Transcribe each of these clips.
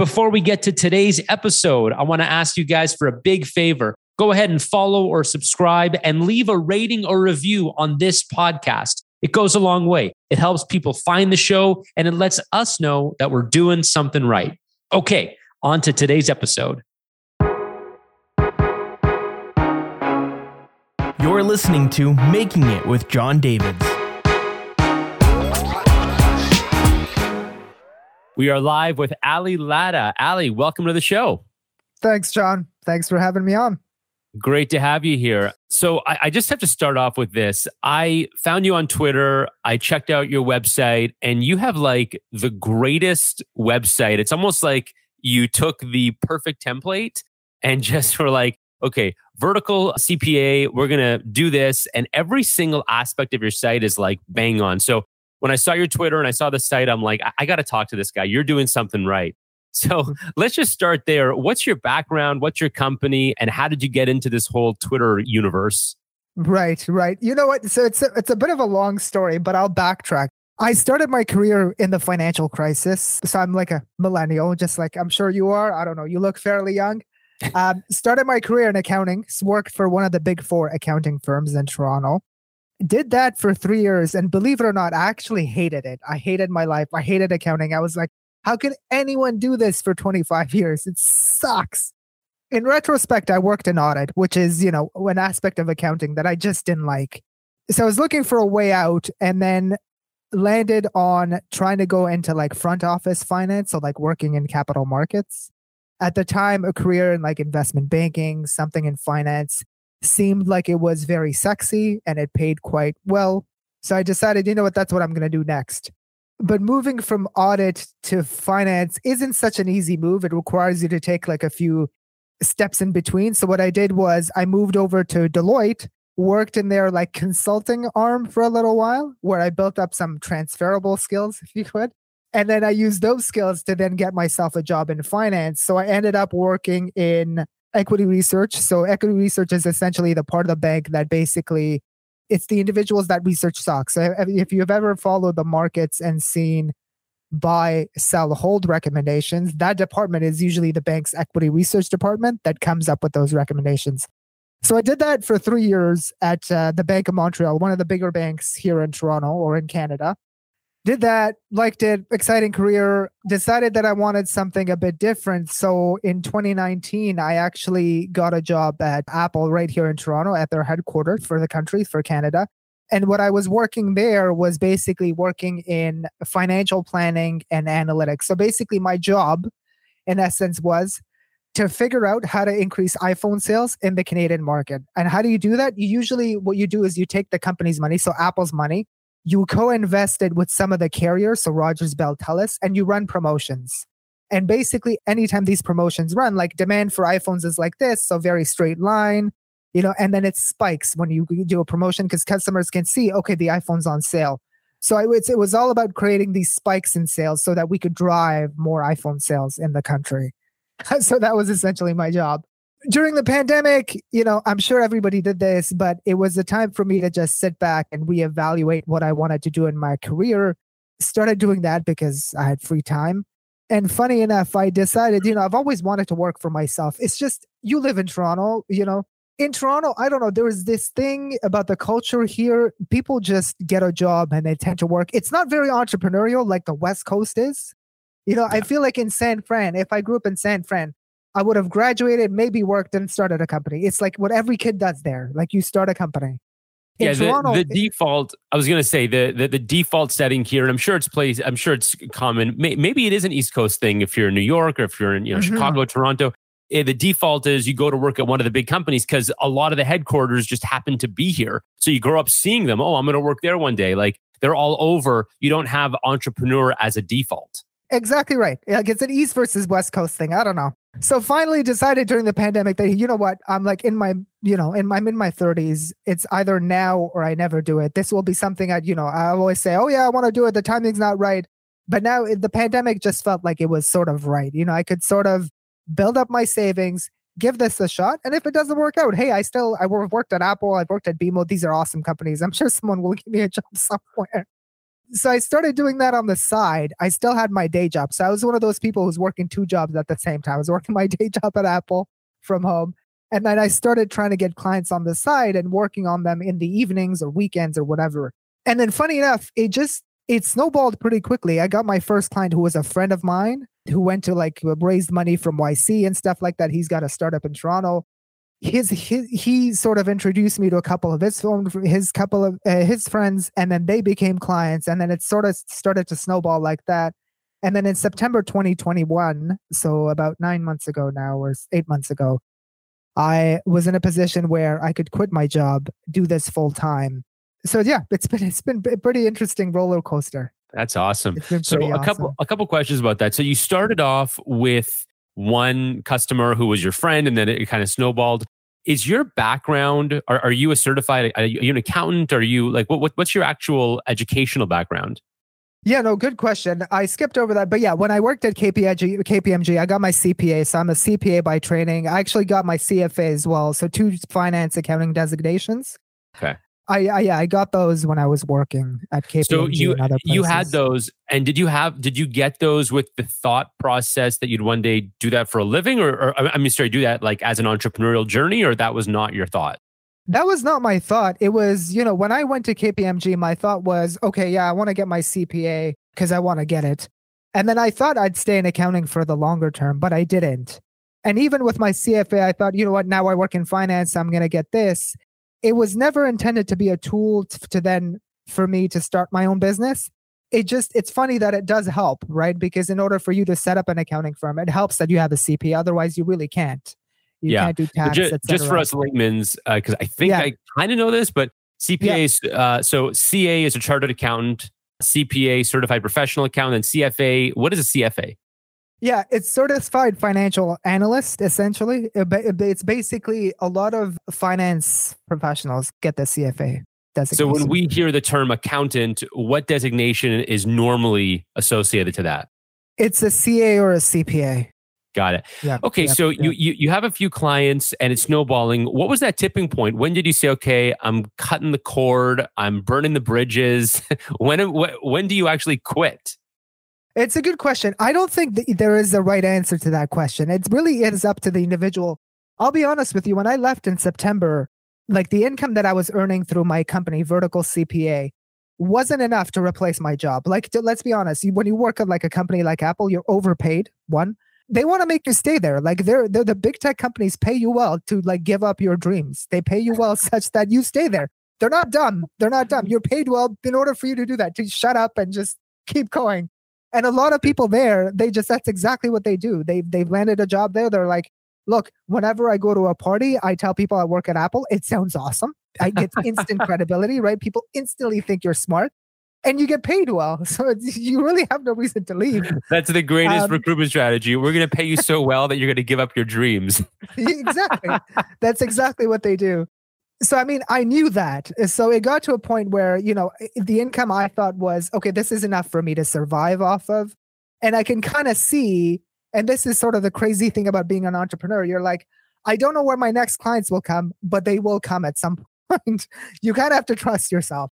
Before we get to today's episode, I want to ask you guys for a big favor. Go ahead and follow or subscribe and leave a rating or review on this podcast. It goes a long way. It helps people find the show and it lets us know that we're doing something right. Okay, on to today's episode. You're listening to Making It with Jon Davids. We are live with Ali Ladha. Ali, welcome to the show. Thanks, Jon. Thanks for having me on. Great to have you here. So, I, I, just have to start off with this. I found you on Twitter. I checked out your website, and you have like the greatest website. It's almost like you took the perfect template and just were like, okay, vertical CPA, we're going to do this. And every single aspect of your site is like bang on. So, when I saw your Twitter and I saw the site, I'm like, I, I got to talk to this guy. You're doing something right. So let's just start there. What's your background? What's your company? And how did you get into this whole Twitter universe? Right, right. You know what? So it's a, it's a bit of a long story, but I'll backtrack. I started my career in the financial crisis. So I'm like a millennial, just like I'm sure you are. I don't know. You look fairly young. Um, started my career in accounting, worked for one of the big four accounting firms in Toronto did that for three years and believe it or not i actually hated it. I hated my life. I hated accounting. I was like how can anyone do this for 25 years? It sucks. In retrospect i worked in audit which is you know an aspect of accounting that i just didn't like. So i was looking for a way out and then landed on trying to go into like front office finance so like working in capital markets. At the time a career in like investment banking something in finance seemed like it was very sexy and it paid quite well. So I decided, you know what, that's what I'm going to do next. But moving from audit to finance isn't such an easy move. It requires you to take like a few steps in between. So what I did was I moved over to Deloitte, worked in their like consulting arm for a little while, where I built up some transferable skills, if you could. And then I used those skills to then get myself a job in finance. So I ended up working in equity research. So equity research is essentially the part of the bank that basically it's the individuals that research stocks. So if you've ever followed the markets and seen buy, sell, hold recommendations, that department is usually the bank's equity research department that comes up with those recommendations. So I did that for three years at uh, the Bank of Montreal, one of the bigger banks here in Toronto or in Canada did that, liked it, exciting career, decided that I wanted something a bit different. So in 2019, I actually got a job at Apple right here in Toronto at their headquarters for the country, for Canada. And what I was working there was basically working in financial planning and analytics. So basically, my job, in essence, was to figure out how to increase iPhone sales in the Canadian market. And how do you do that? You usually, what you do is you take the company's money, so Apple's money, you co-invested with some of the carriers, so Rogers, Bell, Telus, and you run promotions. And basically, anytime these promotions run, like demand for iPhones is like this, so very straight line, you know, and then it spikes when you do a promotion because customers can see, okay, the iPhone's on sale. So it, it was all about creating these spikes in sales so that we could drive more iPhone sales in the country. so that was essentially my job during the pandemic, you know, I'm sure everybody did this, but it was a time for me to just sit back and reevaluate what I wanted to do in my career. Started doing that because I had free time. And funny enough, I decided, you know, I've always wanted to work for myself. It's just, you live in Toronto, you know, in Toronto, I don't know, there is this thing about the culture here. People just get a job and they tend to work. It's not very entrepreneurial like the West Coast is. You know, I feel like in San Fran, if I grew up in San Fran, I would have graduated, maybe worked and started a company. It's like what every kid does there. Like you start a company. In yeah, Toronto, the, the default. I was going to say the, the, the default setting here, and I'm sure it's place. I'm sure it's common. Maybe it is an East Coast thing if you're in New York or if you're in you know mm-hmm. Chicago, Toronto. Eh, the default is you go to work at one of the big companies because a lot of the headquarters just happen to be here. So you grow up seeing them. Oh, I'm going to work there one day. Like they're all over. You don't have entrepreneur as a default. Exactly right. Like it's an East versus West Coast thing. I don't know. So finally decided during the pandemic that you know what, I'm like in my, you know, in my I'm in my 30s. It's either now or I never do it. This will be something I, you know, I always say, oh yeah, I want to do it. The timing's not right. But now the pandemic just felt like it was sort of right. You know, I could sort of build up my savings, give this a shot, and if it doesn't work out, hey, I still I worked at Apple, I've worked at BMO. These are awesome companies. I'm sure someone will give me a job somewhere So I started doing that on the side. I still had my day job. So I was one of those people who's working two jobs at the same time. I was working my day job at Apple from home. And then I started trying to get clients on the side and working on them in the evenings or weekends or whatever. And then funny enough, it just it snowballed pretty quickly. I got my first client who was a friend of mine who went to like raised money from YC and stuff like that. He's got a startup in Toronto. His, his he sort of introduced me to a couple of his film his couple of uh, his friends, and then they became clients, and then it sort of started to snowball like that. And then in September 2021, so about nine months ago now, or eight months ago, I was in a position where I could quit my job, do this full time. So yeah, it's been it's been a pretty interesting roller coaster. That's awesome. So a awesome. couple a couple questions about that. So you started off with one customer who was your friend, and then it kind of snowballed. Is your background? Are, are you a certified? Are you an accountant? Are you like what, what? What's your actual educational background? Yeah, no, good question. I skipped over that, but yeah, when I worked at KPMG, KPMG, I got my CPA, so I'm a CPA by training. I actually got my CFA as well, so two finance accounting designations. Okay. I, I yeah, I got those when I was working at KPMG. So you and other you had those, and did you have did you get those with the thought process that you'd one day do that for a living, or, or I mean, sorry, do that like as an entrepreneurial journey, or that was not your thought? That was not my thought. It was, you know, when I went to KPMG, my thought was, okay, yeah, I want to get my CPA because I want to get it. And then I thought I'd stay in accounting for the longer term, but I didn't. And even with my CFA, I thought, you know what, now I work in finance, I'm going to get this it was never intended to be a tool to, to then for me to start my own business it just it's funny that it does help right because in order for you to set up an accounting firm it helps that you have a cp otherwise you really can't you yeah. can't do tax just, just for us laymen's because uh, i think yeah. i kind of know this but cpa yeah. uh, so ca is a chartered accountant cpa certified professional accountant cfa what is a cfa yeah, it's certified financial analyst essentially. Uh, uh, it's basically a lot of finance professionals get the CFA designation. So when we hear the term accountant, what designation is normally associated to that? It's a CA or a CPA. Got it. Yeah. Okay, so You, you you have a few clients and it's snowballing. What was that tipping point? When did you say, "Okay, I'm cutting the cord. I'm burning the bridges"? when when do you actually quit? It's a good question. I don't think there is a right answer to that question. It really is up to the individual. I'll be honest with you. When I left in September, like the income that I was earning through my company, Vertical CPA, wasn't enough to replace my job. Like, let's be honest, when you work at like a company like Apple, you're overpaid. One, they want to make you stay there. Like, they're, they're the big tech companies pay you well to like give up your dreams. They pay you well such that you stay there. They're not dumb. They're not dumb. You're paid well in order for you to do that. To shut up and just keep going. And a lot of people there, they just that's exactly what they do. They they've landed a job there. They're like, look, whenever I go to a party, I tell people I work at Apple. It sounds awesome. I get instant credibility, right? People instantly think you're smart and you get paid well. So you really have no reason to leave. That's the greatest um, recruitment strategy. We're going to pay you so well that you're going to give up your dreams. exactly. That's exactly what they do so I mean, I knew that. So it got to a point where, you know, the income I thought was, okay, this is enough for me to survive off of. And I can kind of see, and this is sort of the crazy thing about being an entrepreneur. You're like, I don't know where my next clients will come, but they will come at some point. you kind of have to trust yourself.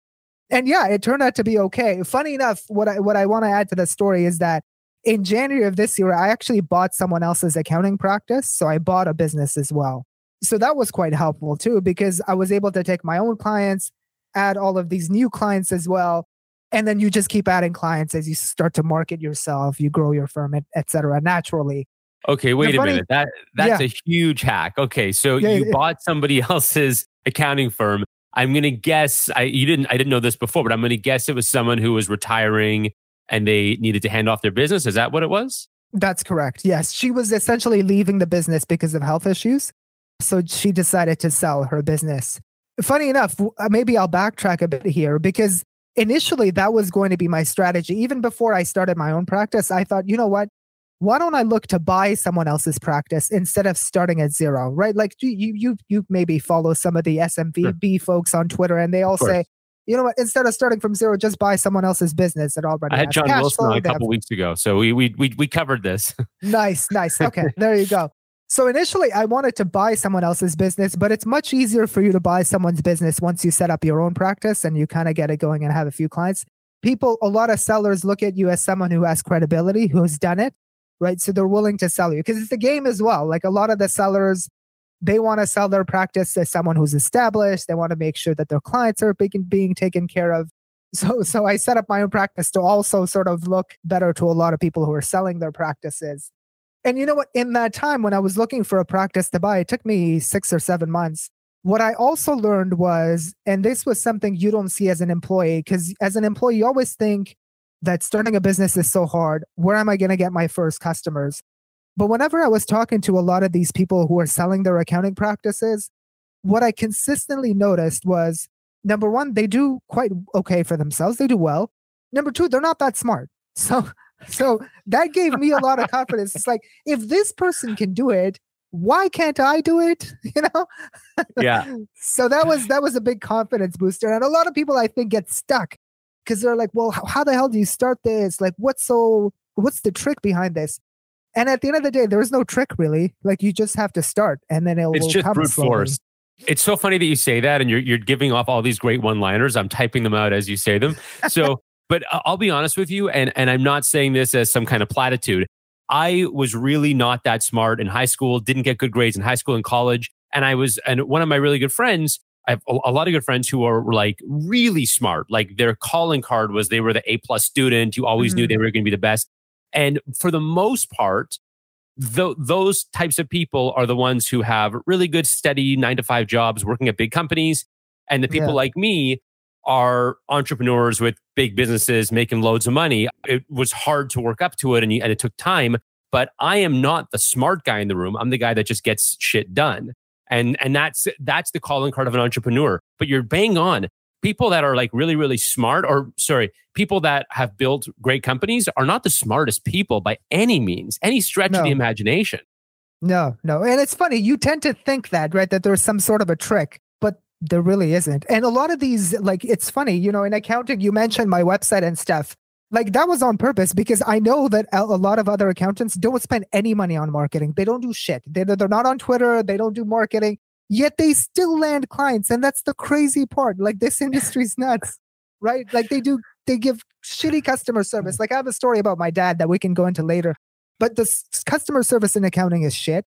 And yeah, it turned out to be okay. Funny enough, what I what I want to add to the story is that in January of this year, I actually bought someone else's accounting practice. So I bought a business as well so that was quite helpful too because i was able to take my own clients add all of these new clients as well and then you just keep adding clients as you start to market yourself you grow your firm etc naturally. Okay wait the a minute that that's yeah. a huge hack. Okay so yeah, you yeah. bought somebody else's accounting firm. I'm going to guess i you didn't i didn't know this before but i'm going to guess it was someone who was retiring and they needed to hand off their business. Is that what it was? That's correct yes. She was essentially leaving the business because of health issues so she decided to sell her business. Funny enough, uh, maybe I'll backtrack a bit here because initially that was going to be my strategy. Even before I started my own practice, I thought, you know what? Why don't I look to buy someone else's practice instead of starting at zero, right? Like you, you, you maybe follow some of the SMVB sure. folks on Twitter, and they all say, you know what? Instead of starting from zero, just buy someone else's business that already. I had John Wilson on a couple weeks ago, so we we we we covered this. nice, nice. Okay, there you go. So initially, I wanted to buy someone else's business, but it's much easier for you to buy someone's business once you set up your own practice and you kind of get it going and have a few clients. people, a lot of sellers look at you as someone who has credibility, who's done it, right? So they're willing to sell you because it's a game as well. Like a lot of the sellers, they want to sell their practice to someone who's established. They want to make sure that their clients are being, being taken care of. So, so I set up my own practice to also sort of look better to a lot of people who are selling their practices. And you know what? In that time when I was looking for a practice to buy, it took me six or seven months. What I also learned was, and this was something you don't see as an employee, because as an employee, you always think that starting a business is so hard. Where am I going to get my first customers? But whenever I was talking to a lot of these people who are selling their accounting practices, what I consistently noticed was number one, they do quite okay for themselves. They do well. Number two, they're not that smart. So, so that gave me a lot of confidence. It's like, if this person can do it, why can't I do it? You know? Yeah. so that was that was a big confidence booster. And a lot of people I think get stuck because they're like, well, how, the hell do you start this? Like, what's so what's the trick behind this? And at the end of the day, there is no trick really. Like you just have to start and then it'll It's just come brute slowly. force. It's so funny that you say that and you're you're giving off all these great one-liners. I'm typing them out as you say them. So, but I- I'll be honest with you and and I'm not saying this as some kind of platitude. I was really not that smart in high school, didn't get good grades in high school and college, and I was and one of my really good friends I have a, lot of good friends who are like really smart. Like their calling card was they were the A plus student. You always knew Mhm. they were going to be the best. And for the most part, tho- those types of people are the ones who have really good, steady nine to five jobs working at big companies. And the people Yeah. like me are entrepreneurs with big businesses making loads of money. It was hard to work up to it and, you, and it took time. But I am not the smart guy in the room. I'm the guy that just gets shit done. And, and that's, that's the calling card of an entrepreneur. But you're bang on. People that are like really, really smart, or sorry, people that have built great companies are not the smartest people by any means, any stretch of the imagination. No, no. And it's funny, you tend to think that, right? That there's some sort of a trick, there really isn't. And a lot of these, like, it's funny, you know, in accounting, you mentioned my website and stuff. Like, that was on purpose because I know that a lot of other accountants don't spend any money on marketing. They don't do shit. They're, they're not on Twitter. They don't do marketing, yet they still land clients. And that's the crazy part. Like, this industry's nuts, right? Like, they do, they give shitty customer service. Like, I have a story about my dad that we can go into later but the customer service in accounting is shit.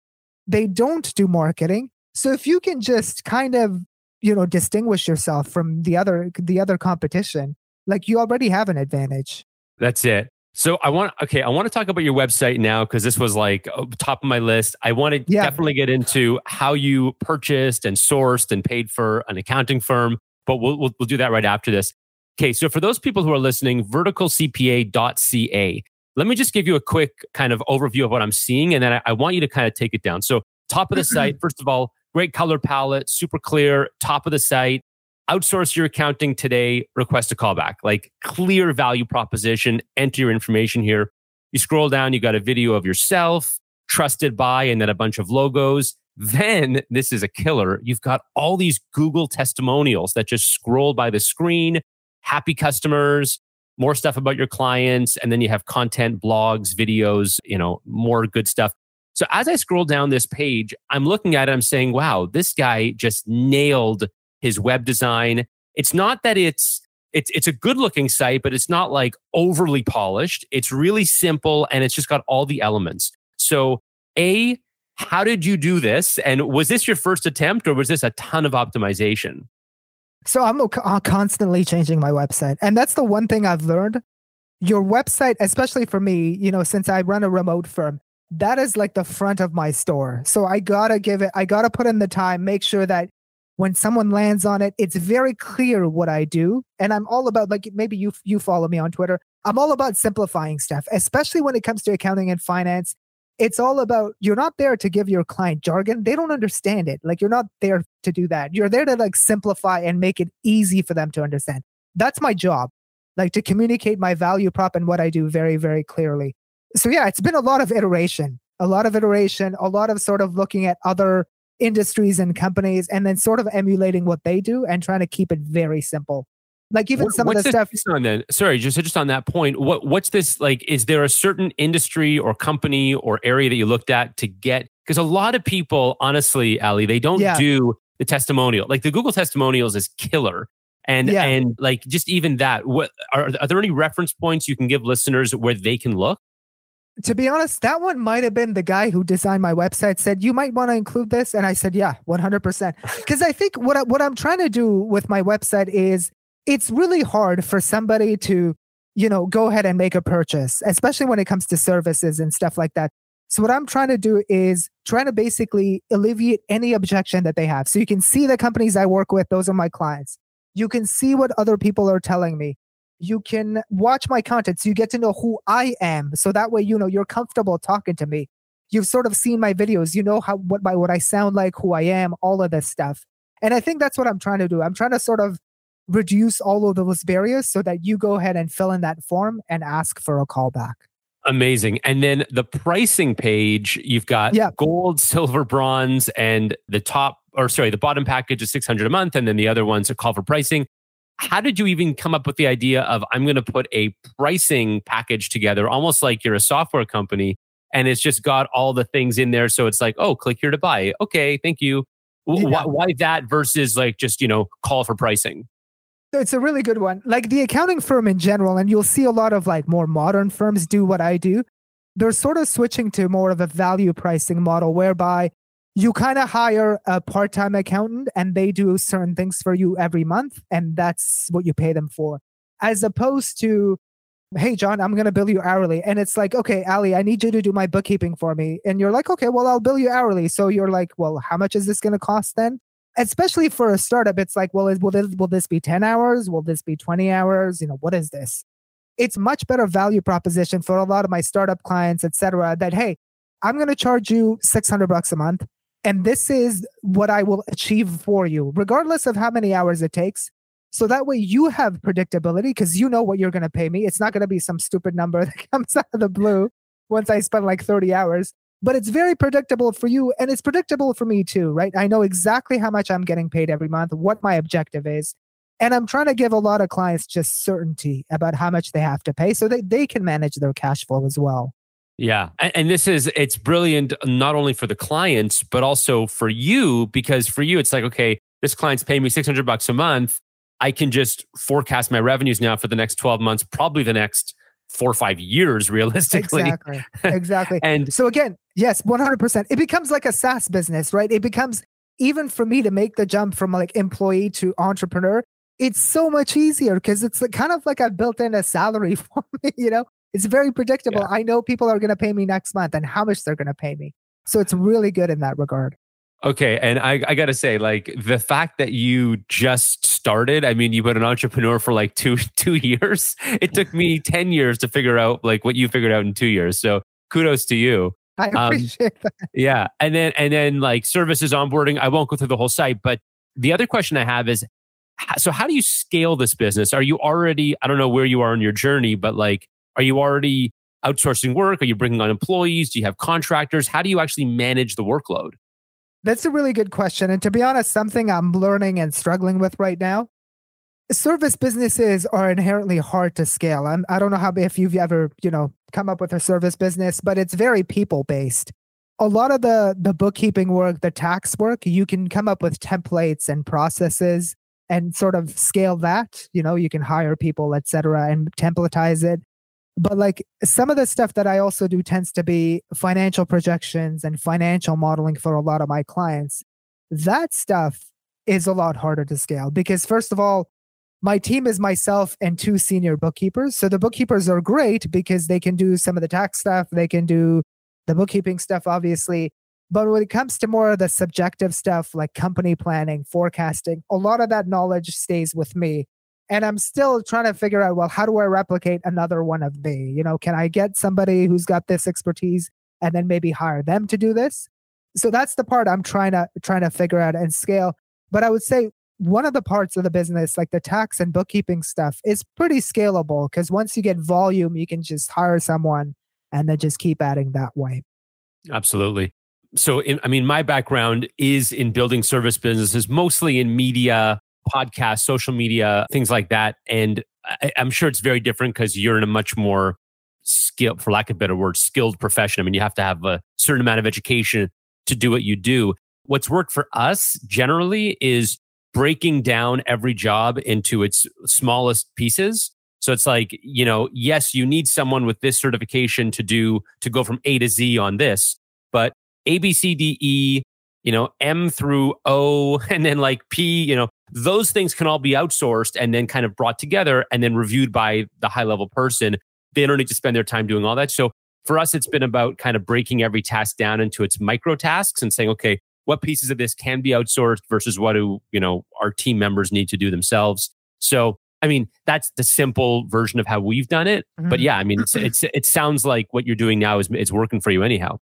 They don't do marketing. So if you can just kind of, you know, distinguish yourself from the other the other competition, like you already have an advantage. That's it. So I want okay, I want to talk about your website now because this was like uh, top of my list. I want to Yeah. definitely get into how you purchased and sourced and paid for an accounting firm, but we'll we'll, we'll do that right after this. Okay, so for those people who are listening, verticalcpa.ca. Let me just give you a quick kind of overview of what I'm seeing, and then I, I want you to kind of take it down. So top of the site, first of all, great color palette, super clear. Top of the site, outsource your accounting today, request a callback. Like clear value proposition, enter your information here. You scroll down, you got a video of yourself, trusted by, and then a bunch of logos. Then this is a killer. You've got all these Google testimonials that just scroll by the screen, happy customers, more stuff about your clients, and then you have content, blogs, videos, you know, more good stuff. So as I scroll down this page, I'm looking at it, I'm saying, wow, this guy just nailed his web design. It's not that it's it's it's a good looking site, but it's not like overly polished. It's really simple and it's just got all the elements. So, A, how did you do this? And was this your first attempt or was this a ton of optimization? So I'm uh, constantly changing my website. And that's the one thing I've learned. Your website, especially for me, you know, since I run a remote firm, that is like the front of my store. So I gotta give it, I gotta put in the time, make sure that when someone lands on it, it's very clear what I do. And I'm all about like maybe you you follow me on Twitter. I'm all about simplifying stuff, especially when it comes to accounting and finance. It's all about you're not there to give your client jargon. They don't understand it. Like you're not there to do that. You're there to like simplify and make it easy for them to understand. That's my job. Like to communicate my value prop and what I do very, very clearly. So yeah, it's been a lot of iteration, a lot of iteration, a lot of sort of looking at other industries and companies and then sort of emulating what they do and trying to keep it very simple. Like even What- some of what's the stuff on then? Sorry, just just on that point. What what's this like? Is there a certain industry or company or area that you looked at to get? Because a lot of people, honestly, Ali, they don't Yeah. do the testimonial. Like the Google testimonials is killer, And Yeah. and like just even that, what are, are there any reference points you can give listeners where they can look? To be honest, that one might have been the guy who designed my website said you might want to include this, and I said yeah, one hundred percent. Because I think what I, what I'm trying to do with my website is it's really hard for somebody to you know go ahead and make a purchase, especially when it comes to services and stuff like that. So what I'm trying to do is trying to basically alleviate any objection that they have. So you can see the companies I work with; those are my clients. You can see what other people are telling me you can watch my content so you get to know who I am. So that way, you know, you're comfortable talking to me. You've sort of seen my videos, you know how what my what I sound like, who I am, all of this stuff. And I think that's what I'm trying to do. I'm trying to sort of reduce all of those barriers so that you go ahead and fill in that form and ask for a callback. Amazing. And then the pricing page, you've got Yeah. gold, silver, bronze, and the top, or sorry, the bottom package is 600 a month. And then the other ones are call for pricing. How did you even come up with the idea of I'm going to put a pricing package together, almost like you're a software company, and it's just got all the things in there. So it's like, oh, click here to buy. Okay, thank you. Yeah. Why, why that versus like just, you know, call for pricing? It's a really good one. Like the accounting firm in general, and you'll see a lot of like more modern firms do what I do. They're sort of switching to more of a value pricing model whereby you kind of hire a part time accountant and they do certain things for you every month, and that's what you pay them for. As opposed to, hey, Jon, I'm going to bill you hourly. And it's like, okay, Ali, I need you to do my bookkeeping for me. And you're like, okay, well, I'll bill you hourly. So you're like, well, how much is this going to cost then? especially for a startup, it's like, well, is, will this will this be ten hours? Will this be twenty hours? You know, what is this? It's much better value proposition for a lot of my startup clients, et cetera. That hey, I'm going to charge you six hundred bucks a month, and this is what I will achieve for you, regardless of how many hours it takes. So that way you have predictability because you know what you're going to pay me. It's not going to be some stupid number that comes out of the blue once I spend like 30 hours but it's very predictable for you and it's predictable for me too, right? I know exactly how much I'm getting paid every month, what my objective is. And I'm trying to give a lot of clients just certainty about how much they have to pay so that they can manage their cash flow as well. Yeah. And, and this is, it's brilliant, not only for the clients, but also for you, because for you, it's like, okay, this client's paying me 600 bucks a month. I can just forecast my revenues now for the next 12 months, probably the next four or five years, realistically. Exactly. Exactly. And so again, yes, 100%. It becomes like a SaaS business, right? It becomes even for me to make the jump from like employee to entrepreneur, it's so much easier because it's kind of like I've built in a salary for me, you know? It's very predictable. I know people are going to pay me next month and how much they're going to pay me. So it's really good in that regard. Okay, and I, I got to say, like the fact that you just started. I mean, you've been an entrepreneur for like two two years. It took me ten years to figure out like what you figured out in two years. So kudos to you. I Um, appreciate that. Yeah, and then and then like services onboarding. I won't go through the whole site, but the other question I have is, so how do you scale this business? Are you already? I don't know where you are in your journey, but like, are you already outsourcing work? Are you bringing on employees? Do you have contractors? How do you actually manage the workload? That's a really good question. And to be honest, something I'm learning and struggling with right now. Service businesses are inherently hard to scale. I'm, I don't know how if you've ever, you know, come up with a service business, but it's very people based. A lot of the the bookkeeping work, the tax work, you can come up with templates and processes and sort of scale that. You know, you can hire people, et cetera, and templatize it. But like some of the stuff that I also do tends to be financial projections and financial modeling for a lot of my clients. That stuff is a lot harder to scale because, first of all, my team is myself and two senior bookkeepers. So the bookkeepers are great because they can do some of the tax stuff, they can do the bookkeeping stuff, obviously. But when it comes to more of the subjective stuff like company planning, forecasting, a lot of that knowledge stays with me and i'm still trying to figure out well how do i replicate another one of me? You know can i get somebody who's got this expertise and then maybe hire them to do this? So that's the part i'm trying to trying to figure out and scale. But i would say one of the parts of the business like the tax and bookkeeping stuff is pretty scalable because once you get volume you can just hire someone and then just keep adding that way. Absolutely. So, in, I mean, my background is in building service businesses, mostly in media, podcasts, social media, things like that. And I, I'm sure it's very different because you're in a much more skilled, for lack of better word, skilled profession. I mean, you have to have a certain amount of education to do what you do. What's worked for us generally is breaking down every job into its smallest pieces. So it's like, you know, yes, you need someone with this certification to do, to go from A to Z on this, but A, B, C, D, E, you know, M through O, and then like P, you know, those things can all be outsourced and then kind of brought together and then reviewed by the high level person. They don't need to spend their time doing all that. So for us, it's been about kind of breaking every task down into its micro tasks and saying, okay, what pieces of this can be outsourced versus what do, you know, our team members need to do themselves. So, I mean, that's the simple version of how we've done it. Mm-hmm. But yeah, I mean, it's, it's, it sounds like what you're doing now is, is working for you anyhow.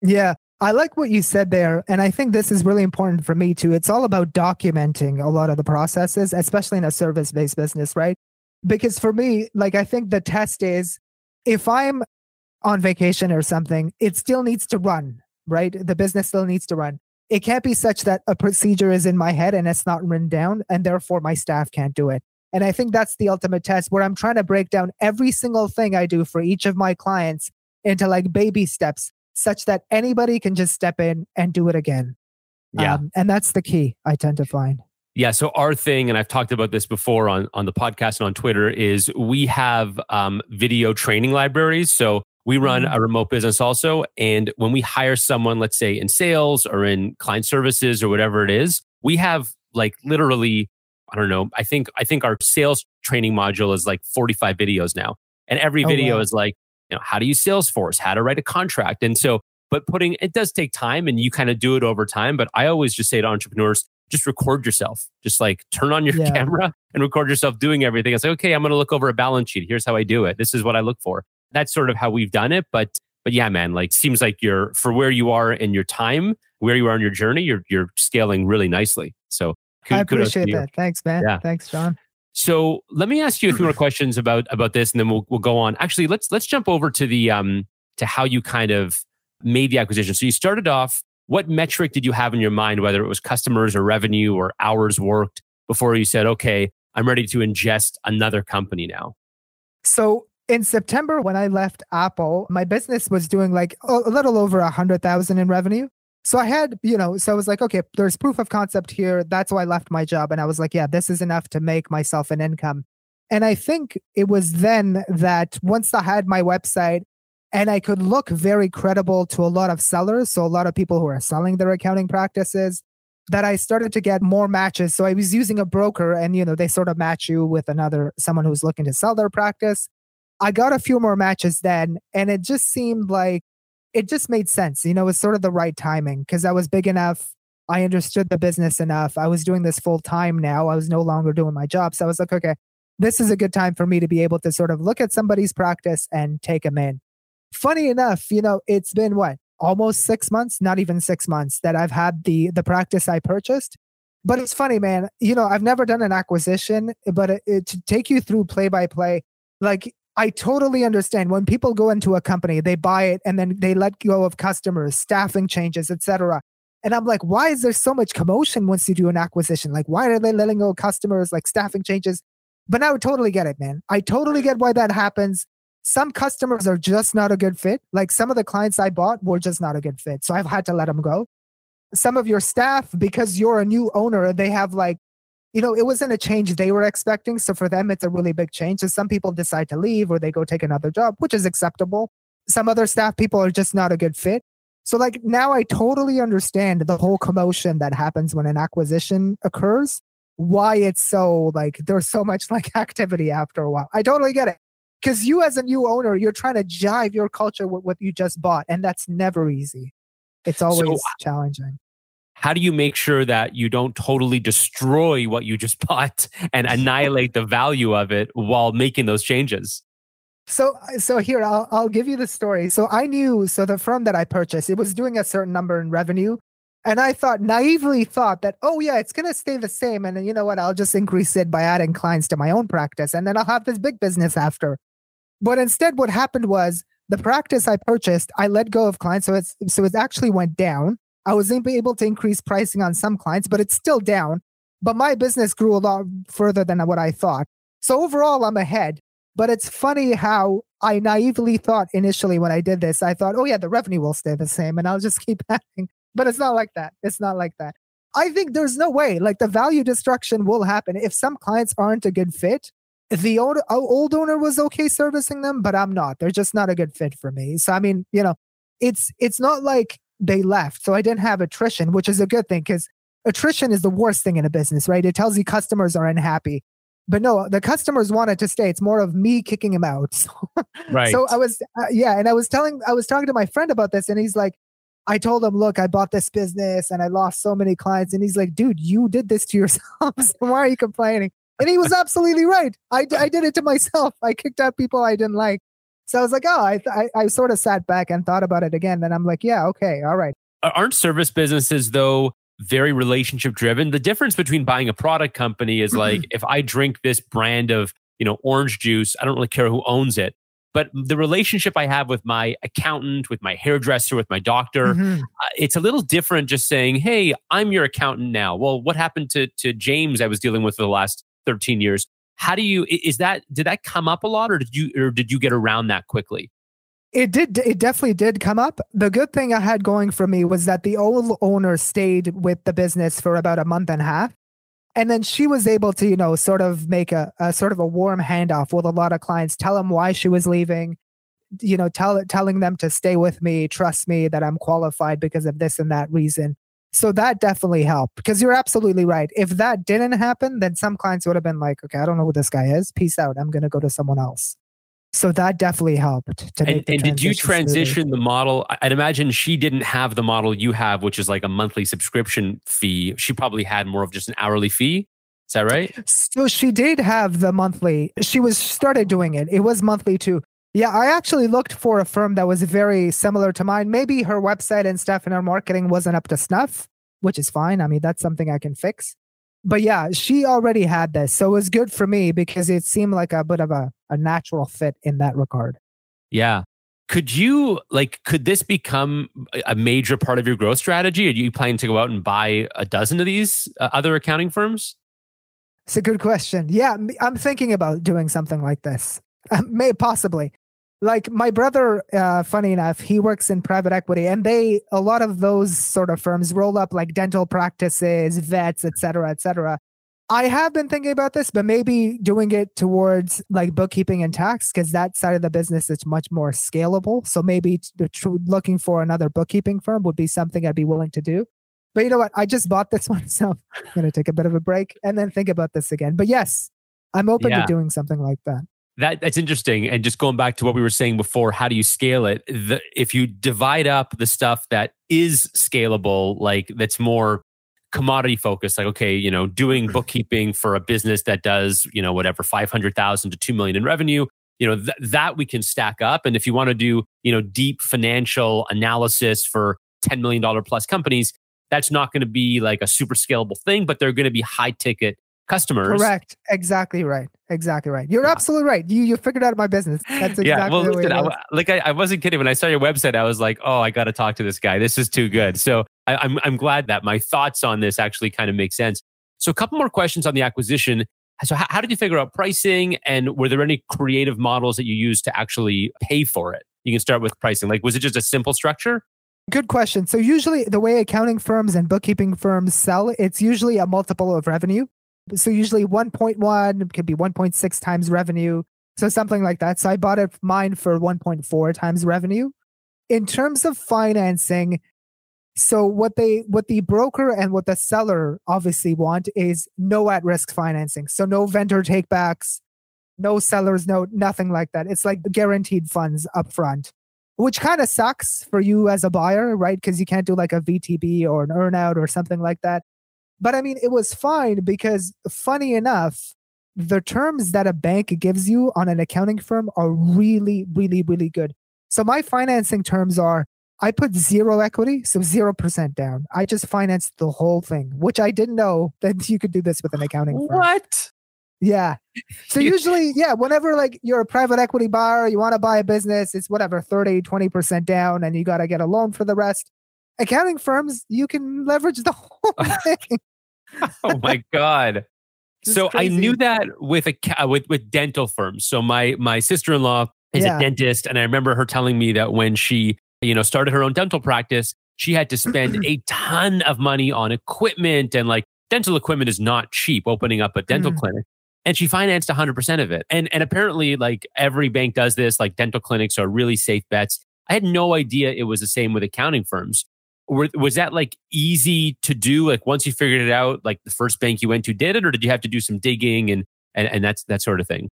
Yeah. I like what you said there. And I think this is really important for me too. It's all about documenting a lot of the processes, especially in a service based business, right? Because for me, like, I think the test is if I'm on vacation or something, it still needs to run, right? The business still needs to run it can't be such that a procedure is in my head and it's not written down and therefore my staff can't do it and i think that's the ultimate test where i'm trying to break down every single thing i do for each of my clients into like baby steps such that anybody can just step in and do it again yeah um, and that's the key i tend to find yeah. So our thing, and I've talked about this before on, on the podcast and on Twitter, is we have um, video training libraries. So we run mm-hmm. a remote business also. And when we hire someone, let's say in sales or in client services or whatever it is, we have like literally, I don't know, I think, I think our sales training module is like 45 videos now. And every oh, video wow. is like, you know, how to use Salesforce, how to write a contract. And so, but putting, it does take time and you kind of do it over time. But I always just say to entrepreneurs, just record yourself. Just like turn on your yeah. camera and record yourself doing everything. It's like, okay, I'm going to look over a balance sheet. Here's how I do it. This is what I look for that's sort of how we've done it. But but yeah, man, like seems like you're for where you are in your time, where you are in your journey, you're you're scaling really nicely. So I appreciate that. Thanks, man. Yeah. Thanks, Jon. So let me ask you a few more questions about about this, and then we'll we'll go on. Actually, let's let's jump over to the um to how you kind of made the acquisition. So you started off. What metric did you have in your mind, whether it was customers or revenue or hours worked, before you said, "Okay, I'm ready to ingest another company now"? So in September, when I left Apple, my business was doing like a little over a hundred thousand in revenue. So I had, you know, so I was like, okay, there's proof of concept here. That's why I left my job. And I was like, yeah, this is enough to make myself an income. And I think it was then that once I had my website and I could look very credible to a lot of sellers, so a lot of people who are selling their accounting practices, that I started to get more matches. So I was using a broker and, you know, they sort of match you with another, someone who's looking to sell their practice. I got a few more matches then, and it just seemed like it just made sense. You know, it was sort of the right timing because I was big enough. I understood the business enough. I was doing this full time now. I was no longer doing my job. So I was like, okay, this is a good time for me to be able to sort of look at somebody's practice and take them in. Funny enough, you know, it's been what almost six months, not even six months that I've had the the practice I purchased. But it's funny, man. You know, I've never done an acquisition, but it, it, to take you through play by play, like I totally understand when people go into a company, they buy it and then they let go of customers, staffing changes, etc. And I'm like, why is there so much commotion once you do an acquisition? Like, why are they letting go of customers, like staffing changes? But now I totally get it, man. I totally get why that happens. Some customers are just not a good fit. Like some of the clients I bought were just not a good fit. So I've had to let them go. Some of your staff, because you're a new owner, they have like you know, it wasn't a change they were expecting. So for them, it's a really big change. So some people decide to leave or they go take another job, which is acceptable. Some other staff people are just not a good fit. So like now I totally understand the whole commotion that happens when an acquisition occurs, why it's so like there's so much like activity after a while. I totally get it. Because you as a new owner, you're trying to jive your culture with what you just bought. And that's never easy. It's always so, challenging how do you make sure that you don't totally destroy what you just bought and annihilate the value of it while making those changes? So, uh, so here I'll I'll give you the story. So I knew so the firm that I purchased it was doing a certain number in revenue, and I thought naively thought that oh yeah it's gonna stay the same, and you know what I'll just increase it by adding clients to my own practice, and then I'll have this big business after. But instead, what happened was the practice I purchased I let go of clients, so it's so it actually went down, I was able to increase pricing on some clients, but it's still down. But my business grew a lot further than what I thought. So overall, I'm ahead. But it's funny how I naively thought initially when I did this, I thought, oh, yeah, the revenue will stay the same and I'll just keep adding. But it's not like that. It's not like that. I think there's no way. Like the value destruction will happen if some clients aren't a good fit. The old old owner was okay servicing them, but I'm not. They're just not a good fit for me. So I mean, you know, it's it's not like they left. So I didn't have attrition, which is a good thing because attrition is the worst thing in a business, right? It tells you customers are unhappy. But no, the customers wanted to stay. It's more of me kicking them out. So, Right. so I was, uh, yeah, and I was telling, I was talking to my friend about this, and he's like, I told him, look, I bought this business and I lost so many clients, and he's like, dude, you did this to yourself. so why are you complaining? And he was absolutely right. I, I did it to myself. I kicked out people I didn't like. So I was like, oh, I, I, I sort of sat back and thought about it again. And I'm like, yeah, okay, all right. aren't service businesses though very relationship driven the difference between buying a product company is like if i drink this brand of you know orange juice i don't really care who owns it but the relationship i have with my accountant with my hairdresser with my doctor Mhm. uh, it's a little different just saying hey i'm your accountant now well what happened to to james i was dealing with for the last 13 years how do you is that did that come up a lot or did you or did you get around that quickly It did. It definitely did come up. The good thing I had going for me was that the old owner stayed with the business for about a month and a half, and then she was able to, you know, sort of make a, a sort of a warm handoff with a lot of clients. Tell them why she was leaving, you know, tell telling them to stay with me, trust me that I'm qualified because of this and that reason. So that definitely helped because you're absolutely right. If that didn't happen, then some clients would have been like, okay, I don't know who this guy is. Peace out. I'm going to go to someone else. So that definitely helped. To and, and did you transition smoothly. the model I- i'd imagine she didn't have the model you have which is like a monthly subscription fee she probably had more of just an hourly fee is that right So she did have the monthly. She was started doing it. It was monthly too. Yeah, I actually looked for a firm that was very similar to mine. Maybe her website and stuff and her marketing wasn't up to snuff, which is fine. I mean, that's something I can fix. But yeah, she already had this. So it was good for me because it seemed like a bit of a, a natural fit in that regard. yeah could you like could this become a- major part of your growth strategy are you planning to go out and buy a dozen of these uh, other accounting firms It's a good question. Yeah, I'm thinking about doing something like this. May possibly. Like my brother, uh, funny enough, he works in private equity, and they a lot of those sort of firms roll up like dental practices, vets, etc cetera, et cetera. I have been thinking about this, but maybe doing it towards like bookkeeping and tax because that side of the business is much more scalable. So maybe t- the tr- looking for another bookkeeping firm would be something I'd be willing to do. But you know what? I just bought this one, so I'm going to take a bit of a break and then think about this again. But yes, I'm open Yeah. to doing something like that. That that's interesting. And just going back to what we were saying before how do you scale it? The, if you divide up the stuff that is scalable like that's more commodity focused like okay you know doing mm-hmm. bookkeeping for a business that does you know whatever 500,000 to 2 million in revenue you know th- that we can stack up. And if you want to do you know deep financial analysis for 10 million dollar plus companies that's not going to be like a super scalable thing but they're going to be high ticket customers Correct. Exactly right. Exactly right. You're Yeah. absolutely right. You you figured out my business. That's exactly yeah, well, listen, I, like I, I wasn't kidding when I saw your website. I was like, oh, I got to talk to this guy. This is too good. So I, I'm I'm glad that my thoughts on this actually kind of make sense. So a couple more questions on the acquisition. So how, how did you figure out pricing, and were there any creative models that you used to actually pay for it? You can start with pricing. Like, was it just a simple structure? Good question. So usually the way accounting firms and bookkeeping firms sell, it's usually a multiple of revenue. So usually 1.1 could be 1.6 times revenue. So something like that. So I bought it mine for 1.4 times revenue. In terms of financing, so what they what the broker and what the seller obviously want is no at-risk financing. So no vendor takebacks, no seller's note, nothing like that. It's like guaranteed funds up front which kind of sucks for you as a buyer, right? Because you can't do like a VTB or an earnout or something like that. But I mean, it was fine because, funny enough, the terms that a bank gives you on an accounting firm are really, really, really good. So my financing terms are I put zero equity, so 0% down. I just financed the whole thing, which I didn't know that you could do this with an accounting firm. What? Yeah. So usually, yeah, whenever like you're a private equity buyer, you want to buy a business, it's whatever, 30, 20% down, and you got to get a loan for the rest. Accounting firms, you can leverage the whole thing. Oh my god. So I knew that with a with with dental firms. So my my sister in law is Yeah. a dentist, and I remember her telling me that when she you know started her own dental practice, she had to spend a ton of money on equipment and like dental equipment is not cheap opening up a dental Mm. clinic and she financed 100% of it and and apparently like every bank does this like dental clinics are really safe bets i had no idea it was the same with accounting firms Were, was that like easy to do like once you figured it out like the first bank you went to did it or did you have to do some digging and and, and that's that sort of thing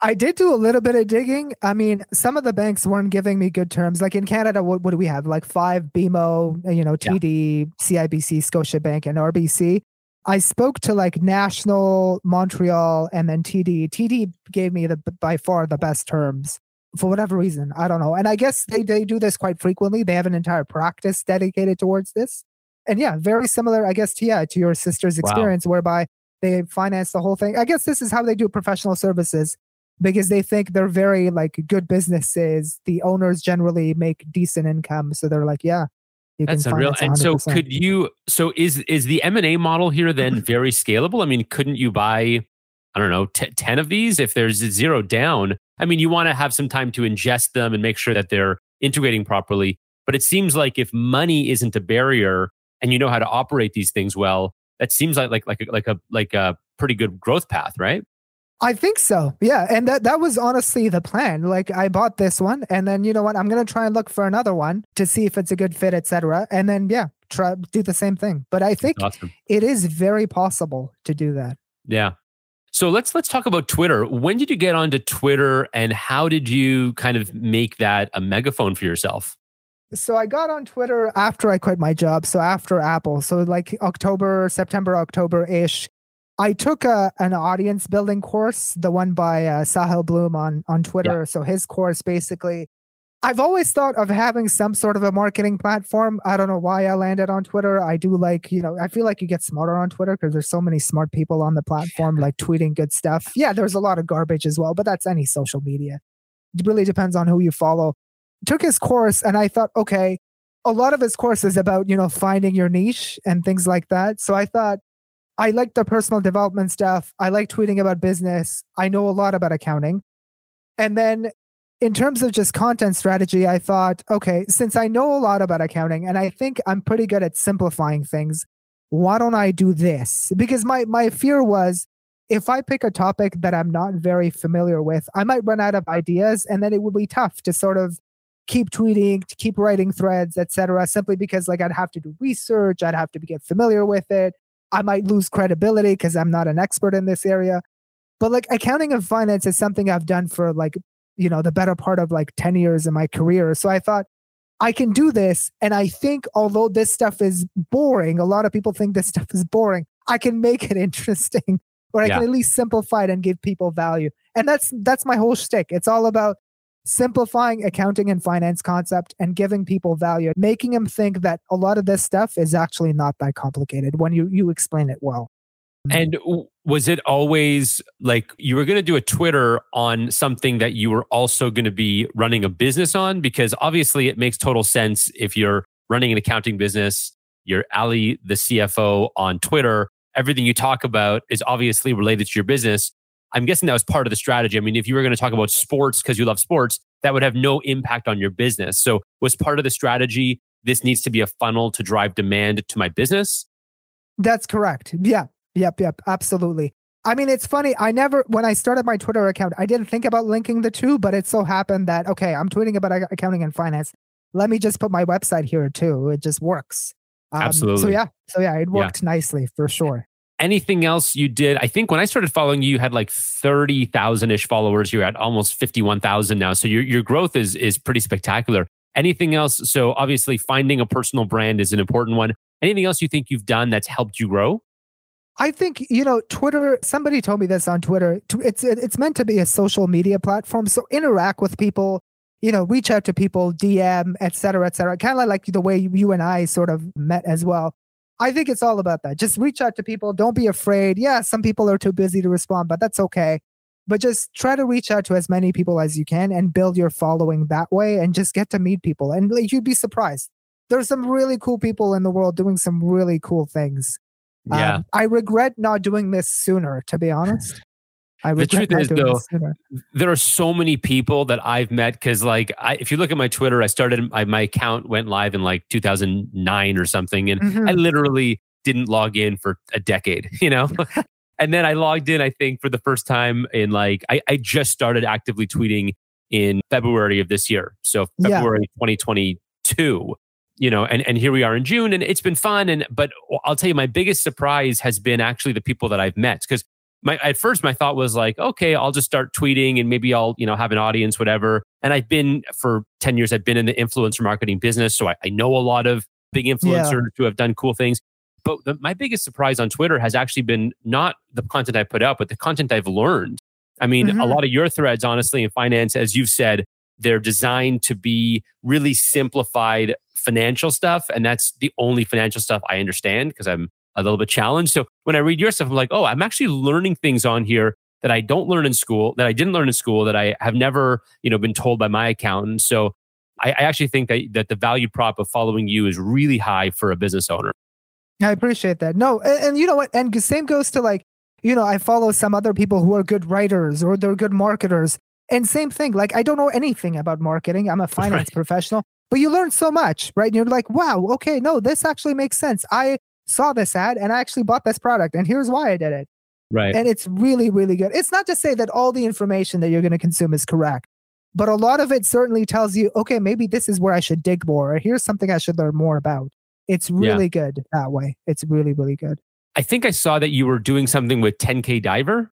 I did do a little bit of digging. I mean, some of the banks weren't giving me good terms. Like in Canada, what, what do we have? Like five BMO, you know, Yeah. TD, CIBC, Scotiabank, and RBC. I spoke to like National, Montreal, and then TD. TD gave me the by far the best terms for whatever reason. I don't know. And I guess they, they do this quite frequently. They have an entire practice dedicated towards this. And yeah, very similar, I guess, to yeah, to your sister's Wow. experience, whereby they finance the whole thing. I guess this is how they do professional services because they think they're very like good businesses. The owners generally make decent income, so they're like, yeah, you That's can unreal. And 100%. so could you so is is the M&A model here then very scalable? I mean, couldn't you buy I don't know, t- 10 of these if there's zero down? I mean, you want to have some time to ingest them and make sure that they're integrating properly, but it seems like if money isn't a barrier and you know how to operate these things well, that seems like like like a, like a like a pretty good growth path, right? I think so. Yeah. And that, that was honestly the plan. Like I bought this one and then you know what? I'm gonna try and look for another one to see if it's a good fit, etc. And then yeah, try do the same thing. But I think Awesome. it is very possible to do that. Yeah. So let's let's talk about Twitter. When did you get onto Twitter and how did you kind of make that a megaphone for yourself? So I got on Twitter after I quit my job. So after Apple. So like October, September, October ish. I took a, an audience building course, the one by uh, Sahil Bloom on on Twitter. So his course basically. I've always thought of having some sort of a marketing platform. I don't know why I landed on Twitter. I do like, you know, I feel like you get smarter on Twitter because there's so many smart people on the platform, like tweeting good stuff. Yeah, there's a lot of garbage as well, but that's any social media. It really depends on who you follow. Took his course and I thought, okay, a lot of his course is about, you know, finding your niche and things like that. So I thought, I like the personal development stuff. I like tweeting about business. I know a lot about accounting. And then in terms of just content strategy, I thought, okay, since I know a lot about accounting and I think I'm pretty good at simplifying things, why don't I do this? Because my my fear was if I pick a topic that I'm not very familiar with, I might run out of ideas and then it would be tough to sort of keep tweeting, to keep writing threads, etc. simply because like I'd have to do research, I'd have to get familiar with it. I might lose credibility because I'm not an expert in this area. But like accounting and finance is something I've done for like, you know, the better part of like 10 years in my career. So I thought I can do this. And I think although this stuff is boring, a lot of people think this stuff is boring, I can make it interesting or I Yeah. can at least simplify it and give people value. And that's that's my whole shtick. It's all about simplifying accounting and finance concept and giving people value, making them think that a lot of this stuff is actually not that complicated when you you explain it well. And was it always like you were going to do a Twitter on something that you were also going to be running a business on? Because obviously it makes total sense if you're running an accounting business, you're Ali, the CFO on Twitter, everything you talk about is obviously related to your business. I'm guessing that was part of the strategy. I mean, if you were going to talk about sports because you love sports, that would have no impact on your business. So, was part of the strategy this needs to be a funnel to drive demand to my business? That's correct. Yeah. Yep. Yep. Absolutely. I mean, it's funny. I never, when I started my Twitter account, I didn't think about linking the two, but it so happened that, okay, I'm tweeting about accounting and finance. Let me just put my website here too. It just works. Um, So, yeah. So, yeah, it Yeah. worked nicely for sure. anything else you did? I think when I started following you, you had like 30,000 ish followers. You're at almost 51,000 now. So your, your growth is, is pretty spectacular. Anything else? So obviously finding a personal brand is an important one. Anything else you think you've done that's helped you grow? I think you know Twitter. Somebody told me this on Twitter. It's it's meant to be a social media platform, so interact with people. You know, reach out to people, DM, et cetera, et cetera. Kind of like the way you and I sort of met as well. I think it's all about that. Just reach out to people. Don't be afraid. Yeah, some people are too busy to respond, but that's okay. But just try to reach out to as many people as you can and build your following that way, and just get to meet people. And like, you'd be surprised. There's some really cool people in the world doing some really cool things. Yeah. Um, I regret not doing this sooner, to be honest. I the truth is though, sooner. there are so many people that I've met because, like, I, if you look at my Twitter, I started my, my account went live in like 2009 or something, and Mhm. I literally didn't log in for a decade, you know. and then I logged in, I think, for the first time in like I, I just started actively tweeting in February of this year, so Yeah. February 2022. You know, and and here we are in June, and it's been fun. And but I'll tell you, my biggest surprise has been actually the people that I've met because my at first my thought was like, okay, I'll just start tweeting and maybe I'll you know have an audience, whatever. And I've been for ten years, I've been in the influencer marketing business, so I, I know a lot of big influencers who have done cool things. But the, my biggest surprise on Twitter has actually been not the content I put out, but the content I've learned. I mean, a Mhm. lot of your threads, honestly, in finance, as you've said, they're designed to be really simplified financial stuff. And that's the only financial stuff I understand because I'm a little bit challenged. So when I read your stuff, I'm like, oh, I'm actually learning things on here that I don't learn in school, that I didn't learn in school, that I have never, you know, been told by my accountant. So I, I actually think that that the value prop of following you is really high for a business owner. I appreciate that. No, and, and you know what? And the same goes to like, you know, I follow some other people who are good writers or they're good marketers. And same thing, like I don't know anything about marketing. I'm a finance professional, but you learn so much, right? And you're like, wow, okay, no, this actually makes sense. I saw this ad and I actually bought this product, and here's why I did it. Right. And it's really, really good. It's not to say that all the information that you're going to consume is correct, but a lot of it certainly tells you, okay, maybe this is where I should dig more, or here's something I should learn more about. It's really good that way. It's really, really good. I think I saw that you were doing something with 10K Diver.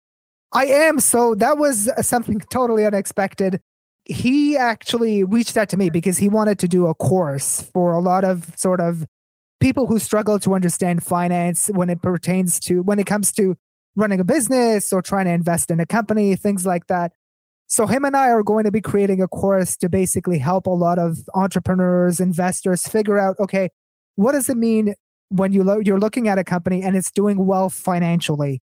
I am. So that was something totally unexpected. He actually reached out to me because he wanted to do a course for a lot of sort of people who struggle to understand finance when it pertains to when it comes to running a business or trying to invest in a company, things like that. So him and I are going to be creating a course to basically help a lot of entrepreneurs, investors figure out, okay, what does it mean when you lo- you're looking at a company and it's doing well financially?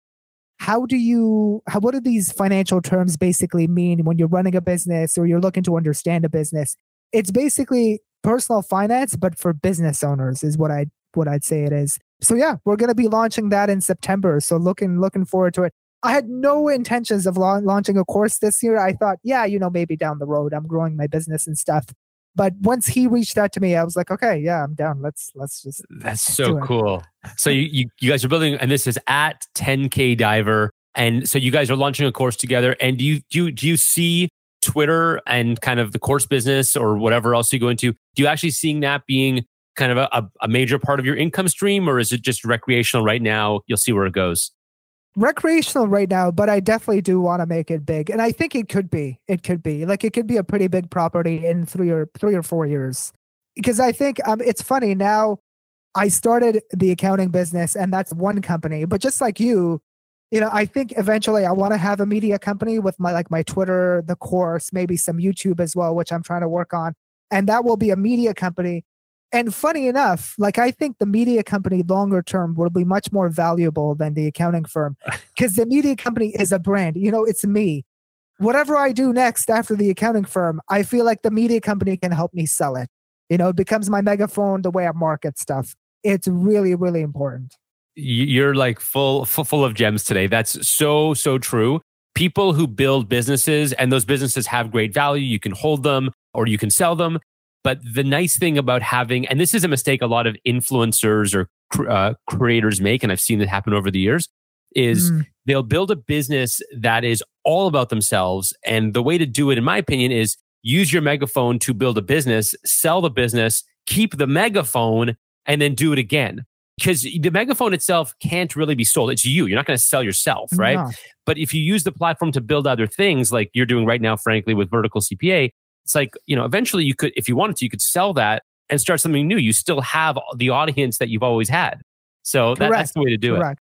How do you how what do these financial terms basically mean when you're running a business or you're looking to understand a business? It's basically personal finance but for business owners is what i what i'd say it is. So yeah we're going to be launching that in september. So looking looking forward to it. I had no intentions of la- launching a course this year. I thought yeah you know maybe down the road i'm growing my business and stuff but once he reached out to me i was like okay yeah i'm down let's let's just That's so cool. So you, you you guys are building, and this is at 10K Diver, and so you guys are launching a course together. And do you do you, do you see Twitter and kind of the course business or whatever else you go into? Do you actually seeing that being kind of a, a major part of your income stream, or is it just recreational right now? You'll see where it goes. Recreational right now, but I definitely do want to make it big. And I think it could be. It could be. Like it could be a pretty big property in three or three or four years. Because I think um it's funny now I started the accounting business and that's one company, but just like you, you know, I think eventually I want to have a media company with my like my Twitter, the course, maybe some YouTube as well, which I'm trying to work on. And that will be a media company. And funny enough, like I think the media company longer term will be much more valuable than the accounting firm because the media company is a brand. You know, it's me. Whatever I do next after the accounting firm, I feel like the media company can help me sell it. You know, it becomes my megaphone, the way I market stuff. It's really, really important. You- You're like full full full of gems today. That's so so true. People who build businesses and those businesses have great value. You can hold them or you can sell them. But the nice thing about having, and this is a mistake a lot of influencers or cr- uh, creators make, and I've seen it happen over the years, is Mm, they'll build a business that is all about themselves. And the way to do it, in my opinion, is use your megaphone to build a business, sell the business, keep the megaphone, and then do it again. Because the megaphone itself can't really be sold. It's you. You're not going to sell yourself, right? But if you use the platform to build other things like you're doing right now, frankly, with vertical CPA, it's like, you know, eventually you could, if you wanted to, you could sell that and start something new. You still have the audience that you've always had. So that, that's the way to do it.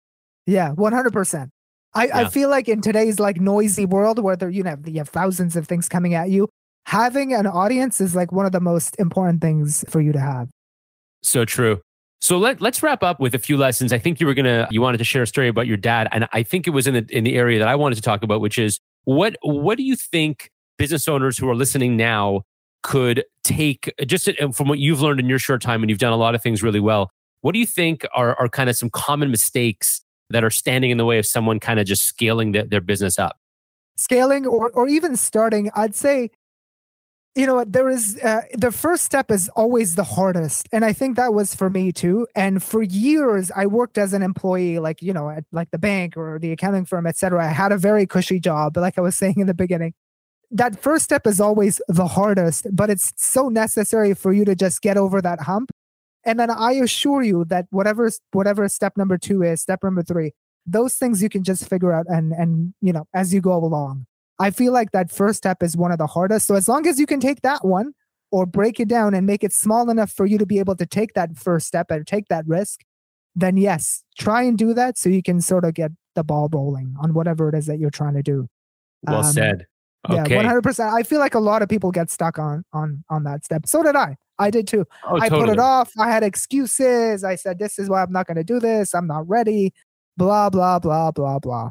Yeah, one hundred percent. I, I feel like in today's like noisy world where there you know you have thousands of things coming at you, having an audience is like one of the most important things for you to have. So true. So let let's wrap up with a few lessons. I think you were gonna you wanted to share a story about your dad, and I think it was in the in the area that I wanted to talk about, which is what what do you think business owners who are listening now could take just uh, from what you've learned in your short time, and you've done a lot of things really well. What do you think are are kind of some common mistakes that are standing in the way of someone kind of just scaling the, their business up? scaling or or even starting, I'd say you know there is uh, the first step is always the hardest and i think that was for me too and for years i worked as an employee like you know at like the bank or the accounting firm etc i had a very cushy job but like i was saying in the beginning that first step is always the hardest but it's so necessary for you to just get over that hump and then i assure you that whatever whatever step number two is step number three those things you can just figure out and and you know as you go along I feel like that first step is one of the hardest. So as long as you can take that one or break it down and make it small enough for you to be able to take that first step and take that risk, then yes, try and do that so you can sort of get the ball rolling on whatever it is that you're trying to do. Well um, said. Okay. Yeah, one hundred percent. I feel like a lot of people get stuck on on on that step. So did I. I did too. Oh, I totally. put it off. I had excuses. I said, "This is why I'm not going to do this. I'm not ready." Blah blah blah blah blah.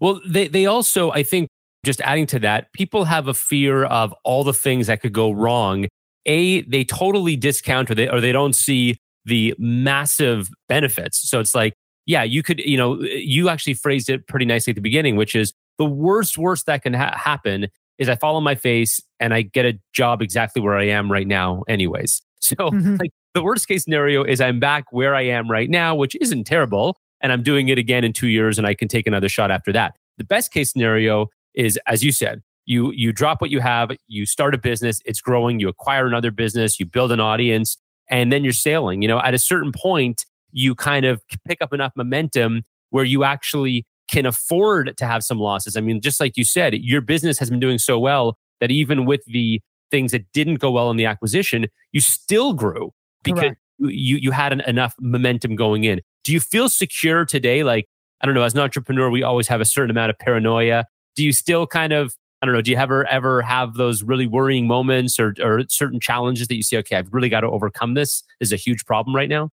Well, they they also I think just adding to that, people have a fear of all the things that could go wrong. A, they totally discount or they, or they don't see the massive benefits. So it's like, yeah, you could, you know, you actually phrased it pretty nicely at the beginning, which is the worst, worst that can ha- happen is I fall on my face and I get a job exactly where I am right now, anyways. So, mm-hmm. like, the worst case scenario is I'm back where I am right now, which isn't terrible. And I'm doing it again in two years and I can take another shot after that. The best case scenario is as you said you you drop what you have you start a business it's growing you acquire another business you build an audience and then you're sailing you know at a certain point you kind of pick up enough momentum where you actually can afford to have some losses i mean just like you said your business has been doing so well that even with the things that didn't go well in the acquisition you still grew because Correct. you you had an, enough momentum going in do you feel secure today like I don't know, as an entrepreneur, we always have a certain amount of paranoia do you still kind of I don't know. Do you ever ever have those really worrying moments or or certain challenges that you see? Okay, I've really got to overcome this. this is a huge problem right now.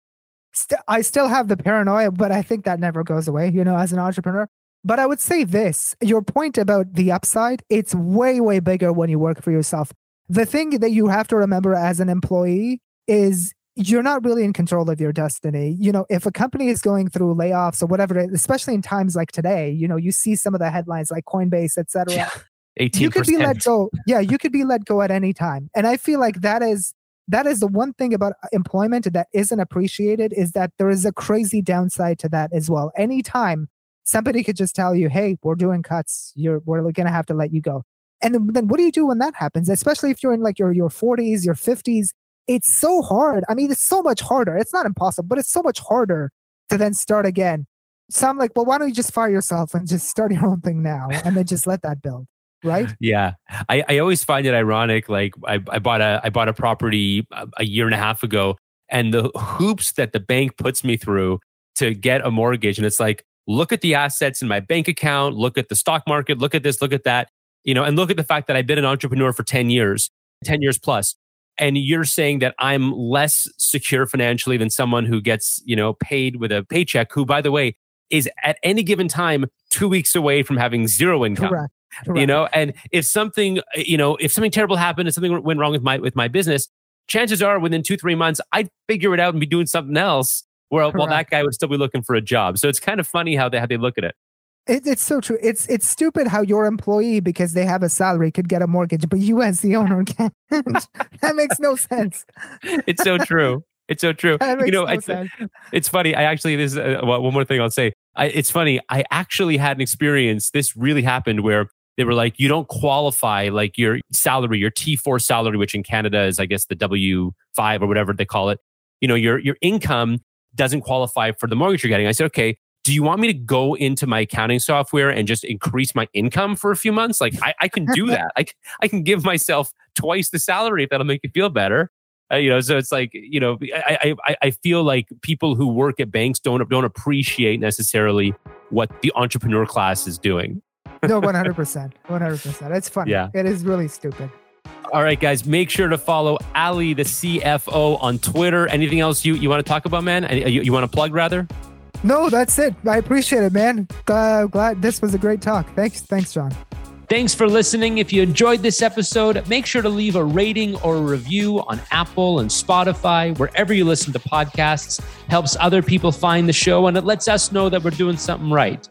St- I still have the paranoia, but I think that never goes away. You know, as an entrepreneur. But I would say this: your point about the upside, it's way way bigger when you work for yourself. The thing that you have to remember as an employee is you're not really in control of your destiny. You know, if a company is going through layoffs or whatever, especially in times like today, you know, you see some of the headlines like Coinbase, etc. Yeah, you could be let go. Yeah, you could be let go at any time. And I feel like that is that is the one thing about employment that isn't appreciated is that there is a crazy downside to that as well. Anytime somebody could just tell you, "Hey, we're doing cuts. You're we're going to have to let you go." And then, what do you do when that happens? Especially if you're in like your your 40s, your 50s, it's so hard. I mean, it's so much harder. It's not impossible, but it's so much harder to then start again. So I'm like, well, why don't you just fire yourself and just start your own thing now and then just let that build? Right. Yeah. I, I always find it ironic. Like I, I bought a I bought a property a, a year and a half ago and the hoops that the bank puts me through to get a mortgage. And it's like, look at the assets in my bank account, look at the stock market, look at this, look at that, you know, and look at the fact that I've been an entrepreneur for 10 years, 10 years plus and you're saying that I'm less secure financially than someone who gets, you know, paid with a paycheck, who, by the way, is at any given time two weeks away from having zero income. Correct. Correct. You know, and if something, you know, if something terrible happened and something went wrong with my with my business, chances are within two three months I'd figure it out and be doing something else. While, while that guy would still be looking for a job. So it's kind of funny how they how they look at it. It, it's so true. It's it's stupid how your employee, because they have a salary, could get a mortgage, but you as the owner can't. that makes no sense. it's so true. It's so true. you know, no it's, it's funny. I actually this is uh, one more thing I'll say. I, it's funny. I actually had an experience. This really happened where they were like, you don't qualify like your salary, your T4 salary, which in Canada is, I guess, the W5 or whatever they call it. You know, your your income doesn't qualify for the mortgage you're getting. I said, okay, do you want me to go into my accounting software and just increase my income for a few months? Like I, I can do that. I, I can give myself twice the salary if that'll make you feel better. Uh, you know, so it's like, you know, I, I, I feel like people who work at banks don't, don't appreciate necessarily what the entrepreneur class is doing. No, 100%. 100%. It's funny. Yeah. It is really stupid. All right, guys, make sure to follow Ali, the CFO, on Twitter. Anything else you, you want to talk about, man? You, you want to plug, rather? No, that's it. I appreciate it, man. Uh, glad this was a great talk. Thanks, thanks, Jon. Thanks for listening. If you enjoyed this episode, make sure to leave a rating or a review on Apple and Spotify, wherever you listen to podcasts. Helps other people find the show and it lets us know that we're doing something right.